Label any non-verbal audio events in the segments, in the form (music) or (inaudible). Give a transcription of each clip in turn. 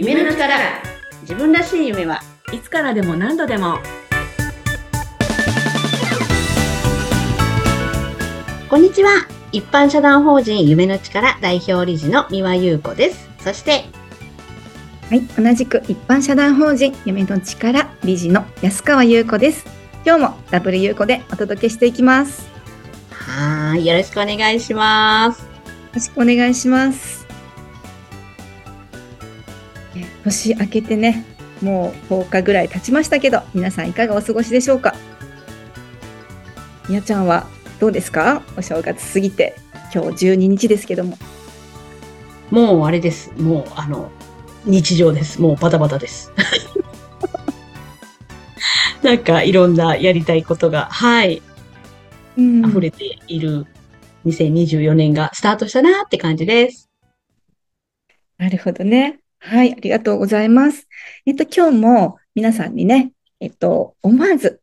夢の力自分らしい夢はいつからでも何度でもこんにちは一般社団法人夢の力代表理事の三輪優子ですそしてはい、同じく一般社団法人夢の力理事の安川優子です。今日もダブル優子でお届けしていきます。よはーいよろしくお願いしますろしくお願いします。年明けてね、もう10日ぐらい経ちましたけど、皆さんいかがお過ごしでしょうか？みやちゃんはどうですか？お正月過ぎて今日12日ですけども。もうあれですもうあの日常ですもうバタバタです (laughs) なんかいろんなやりたいことがはいうん溢れている2024年がスタートしたなって感じです。なるほどね。はい、ありがとうございます。えっと、今日も皆さんにね、えっと、思わず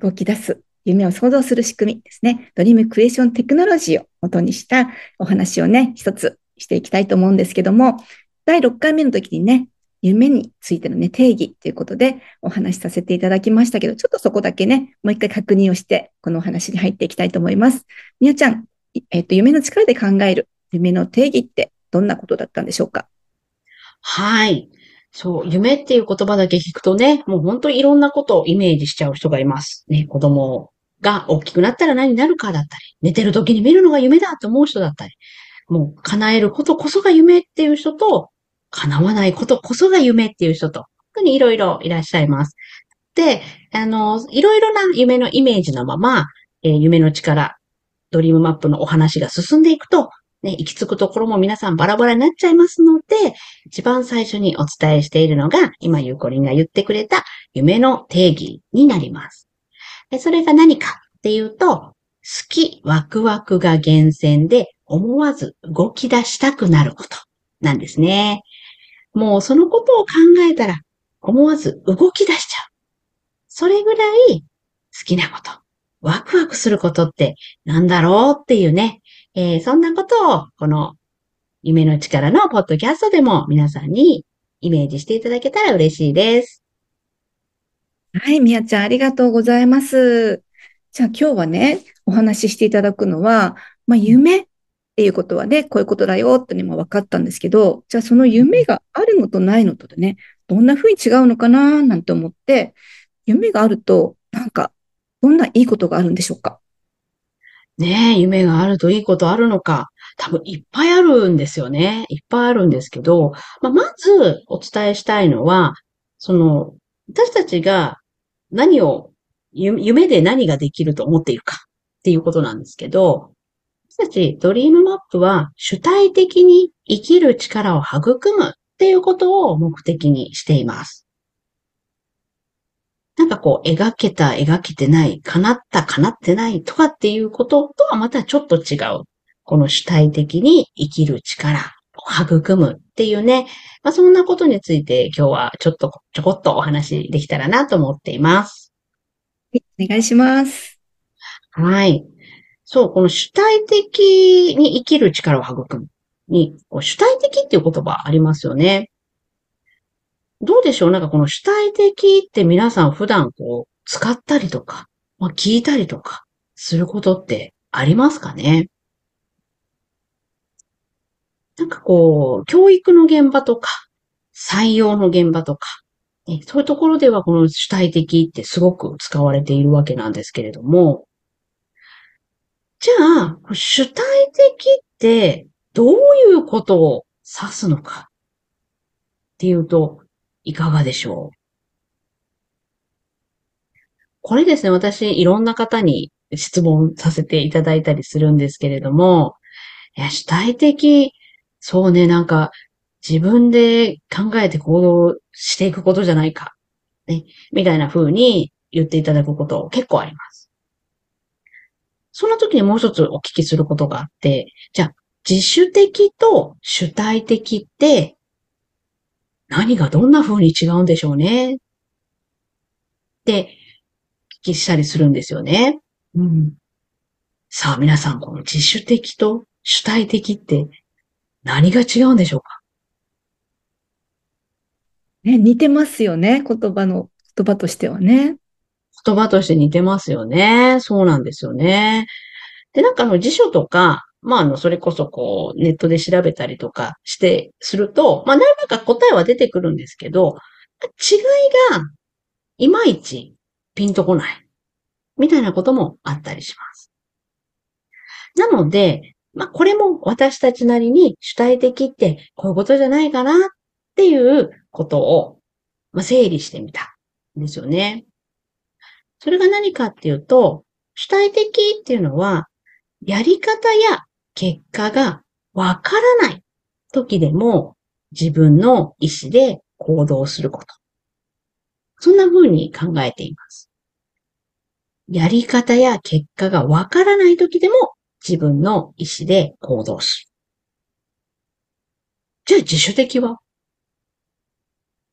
動き出す夢を想像する仕組みですね。ドリームクリエーションテクノロジーを元にしたお話をね、一つしていきたいと思うんですけども、第6回目の時にね、夢についてのね、定義ということでお話しさせていただきましたけど、ちょっとそこだけね、もう一回確認をして、このお話に入っていきたいと思います。みやちゃん、えっと、夢の力で考える夢の定義ってどんなことだったんでしょうか？はい。そう、夢っていう言葉だけ聞くとね、もう本当にいろんなことをイメージしちゃう人がいます。ね、子供が大きくなったら何になるかだったり、寝てる時に見るのが夢だと思う人だったり、もう叶えることこそが夢っていう人と、叶わないことこそが夢っていう人と、本当にいろいろいらっしゃいます。で、あの、いろいろな夢のイメージのまま、えー夢の力、ドリームマップのお話が進んでいくと、ね、行き着くところも皆さんバラバラになっちゃいますので、一番最初にお伝えしているのが、今ゆうこりんが言ってくれた夢の定義になります。でそれが何かっていうと、好き、ワクワクが源泉で思わず動き出したくなることなんですね。もうそのことを考えたら思わず動き出しちゃう。それぐらい好きなこと、ワクワクすることってなんだろうっていうね、えーそんなことをこの夢の力のポッドキャストでも皆さんにイメージしていただけたら嬉しいです。はい、みやちゃん、ありがとうございます。じゃあ今日はね、お話ししていただくのは、まあ、夢っていうことはね、こういうことだよっていうのも分かったんですけど、じゃあその夢があるのとないのとでね、どんな風に違うのかななんて思って、夢があると、なんか、どんないいことがあるんでしょうか？ねえ、夢があるといいことあるのか。多分いっぱいあるんですよね。いっぱいあるんですけど、まあ、まずお伝えしたいのは、その、私たちが何を、夢で何ができると思っているかっていうことなんですけど、私たちドリームマップは主体的に生きる力を育むっていうことを目的にしています。なんかこう、描けた、描けてない、叶った、叶ってないとかっていうこととはまたちょっと違う。この主体的に生きる力を育むっていうね。まあ、そんなことについて今日はちょっとちょこっとお話できたらなと思っています。はい、お願いします。はい。そう、この主体的に生きる力を育むに、主体的っていう言葉ありますよね。どうでしょう？なんかこの主体的って皆さん普段こう使ったりとか、まあ、聞いたりとかすることってありますかね？なんかこう、教育の現場とか、採用の現場とか、ねそういうところではこの主体的ってすごく使われているわけなんですけれども、じゃあ、主体的ってどういうことを指すのかっていうと、いかがでしょう？これですね、私、いろんな方に質問させていただいたりするんですけれども、いや、主体的、そうね、なんか、自分で考えて行動していくことじゃないか、ね、みたいな風に言っていただくこと結構あります。その時にもう一つお聞きすることがあって、じゃあ、自主的と主体的って、何がどんな風に違うんでしょうねって、聞きしたりするんですよね。うん。さあ、皆さん、この自主的と主体的って何が違うんでしょうか？ね、似てますよね。言葉の、言葉としてはね。言葉として似てますよね。そうなんですよね。で、なんかあの辞書とか、まああの、それこそこう、ネットで調べたりとかして、すると、まあ何らか答えは出てくるんですけど、違いが、いまいちピンとこない。みたいなこともあったりします。なので、まあこれも私たちなりに主体的ってこういうことじゃないかなっていうことを、まあ、整理してみたですよね。それが何かっていうと、主体的っていうのは、やり方や結果がわからない時でも自分の意思で行動すること。そんな風に考えています。やり方や結果がわからない時でも自分の意思で行動する。じゃあ自主的は？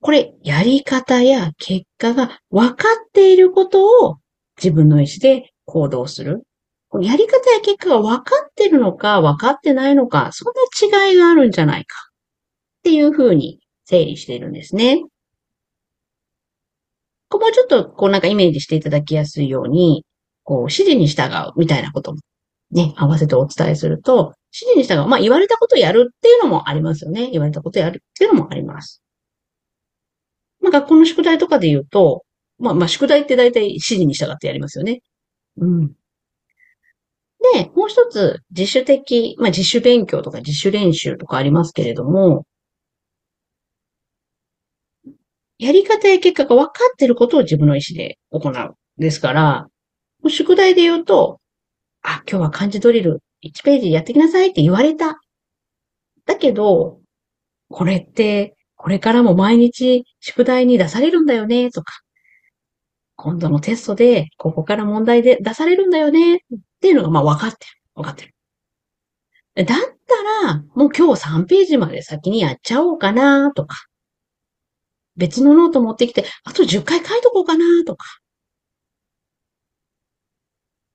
これ、やり方や結果が分かっていることを自分の意思で行動する。やり方や結果が分かってるのか分かってないのか、そんな違いがあるんじゃないかっていうふうに整理しているんですね。ここもちょっとこうなんかイメージしていただきやすいように、こう指示に従うみたいなこともね、合わせてお伝えすると、指示に従う。まあ言われたことやるっていうのもありますよね。言われたことやるっていうのもあります。まあ学校の宿題とかで言うと、まあまあ宿題って大体指示に従ってやりますよね。うん。で、もう一つ、自主的、まあ自主勉強とか自主練習とかありますけれども、やり方や結果が分かってることを自分の意思で行う。ですから、宿題で言うと、あ、今日は漢字ドリル1ページやってきなさいって言われた。だけど、これって、これからも毎日宿題に出されるんだよね、とか。今度のテストで、ここから問題で出されるんだよね、っていうのがまあ分かってる。分かってる。だったら、もう今日3ページまで先にやっちゃおうかな、とか。別のノート持ってきて、あと10回書いとこうかな、とか。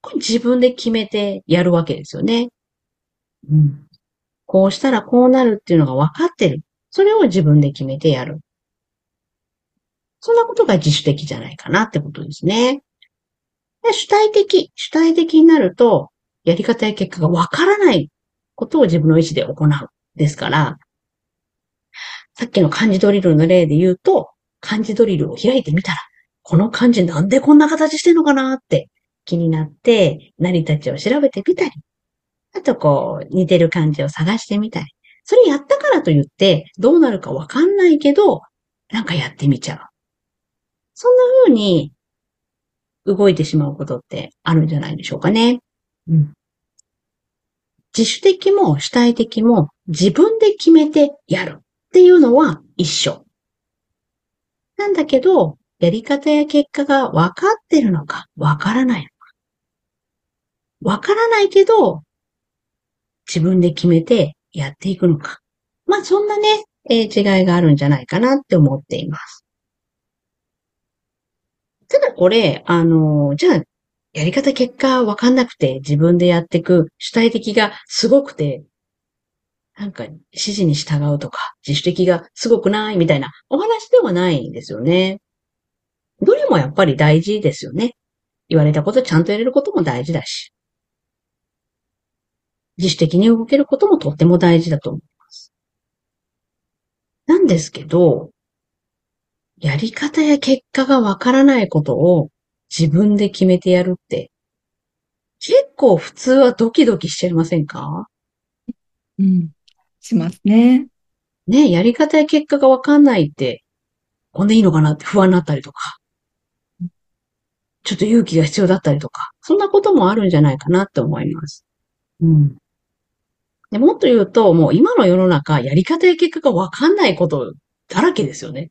これ自分で決めてやるわけですよね。うん。こうしたらこうなるっていうのが分かってる。それを自分で決めてやる。そんなことが自主的じゃないかなってことですね。で主体的、主体的になると、やり方や結果がわからないことを自分の意思で行う。ですから、さっきの漢字ドリルの例で言うと、漢字ドリルを開いてみたら、この漢字なんでこんな形してんのかなって気になって、成り立ちを調べてみたり、あとこう、似てる漢字を探してみたり。それやったからと言って、どうなるかわかんないけど、なんかやってみちゃう。そんな風に動いてしまうことってあるんじゃないでしょうかね。うん。自主的も主体的も自分で決めてやるっていうのは一緒。なんだけど、やり方や結果が分かってるのか分からないのか。分からないけど、自分で決めてやっていくのか。まあそんなね、えー、違いがあるんじゃないかなって思っています。ただこれ、あの、じゃあ、やり方結果わかんなくて自分でやっていく主体的がすごくて、なんか指示に従うとか自主的がすごくないみたいなお話ではないんですよね。どれもやっぱり大事ですよね。言われたことちゃんとやれることも大事だし。自主的に動けることもとっても大事だと思います。なんですけど、やり方や結果がわからないことを自分で決めてやるって、結構普通はドキドキしちゃいませんか？うん。しますね。ねやり方や結果がわかんないって、こんでいいのかなって不安になったりとか、ちょっと勇気が必要だったりとか、そんなこともあるんじゃないかなって思います。うん。でもっと言うと、もう今の世の中、やり方や結果がわかんないことだらけですよね。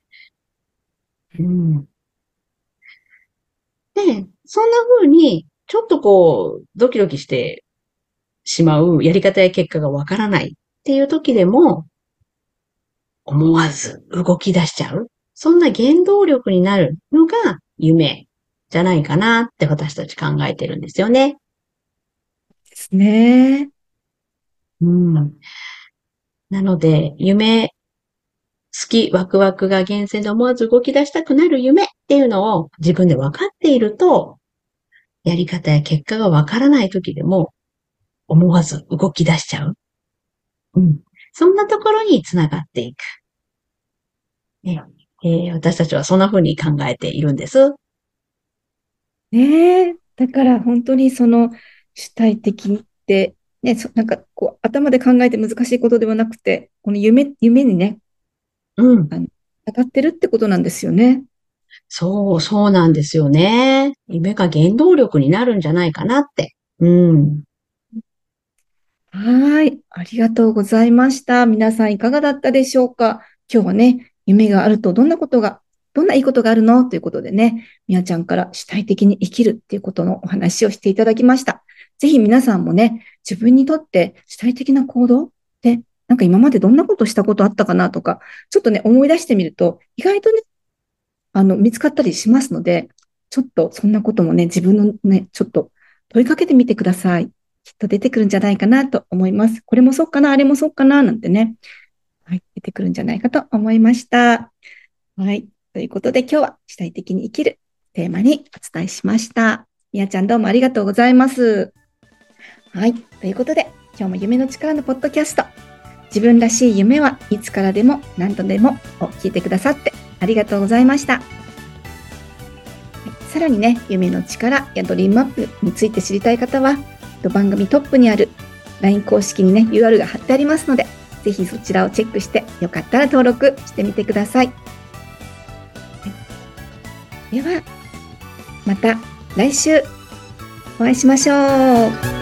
うん。で、そんな風に、ちょっとこう、ドキドキしてしまうやり方や結果がわからないっていう時でも、思わず動き出しちゃう。そんな原動力になるのが夢じゃないかなって私たち考えてるんですよね。ですね。うん。なので、夢好き、ワクワクが源泉で思わず動き出したくなる夢っていうのを自分で分かっていると、やり方や結果が分からない時でも、思わず動き出しちゃう。うん。そんなところにつながっていく。ねえー、私たちはそんな風に考えているんです。ねえ、だから本当にその主体的って、ね、なんかこう頭で考えて難しいことではなくて、この夢、夢にね、うん。当たってるってことなんですよね。そう、そうなんですよね。夢が原動力になるんじゃないかなって。うん。はい。ありがとうございました。皆さんいかがだったでしょうか？今日はね、夢があるとどんなことが、どんないいことがあるの？ということでね、みやちゃんから主体的に生きるっていうことのお話をしていただきました。ぜひ皆さんもね、自分にとって主体的な行動ってなんか今までどんなことしたことあったかなとか、ちょっとね、思い出してみると、意外とね、あの、見つかったりしますので、ちょっとそんなこともね、自分のね、ちょっと問いかけてみてください。きっと出てくるんじゃないかなと思います。これもそうかな、あれもそうかな、なんてね、はい、出てくるんじゃないかと思いました。はい。ということで今日は主体的に生きるテーマにお伝えしました。みやちゃんどうもありがとうございます。はい。ということで、今日も夢の力のポッドキャスト、自分らしい夢はいつからでも何度でもを聞いてくださってありがとうございました。さらにね、夢の力やドリームアップについて知りたい方は、番組トップにある LINE 公式にね、URL が貼ってありますので、ぜひそちらをチェックして、よかったら登録してみてください。では、また来週お会いしましょう。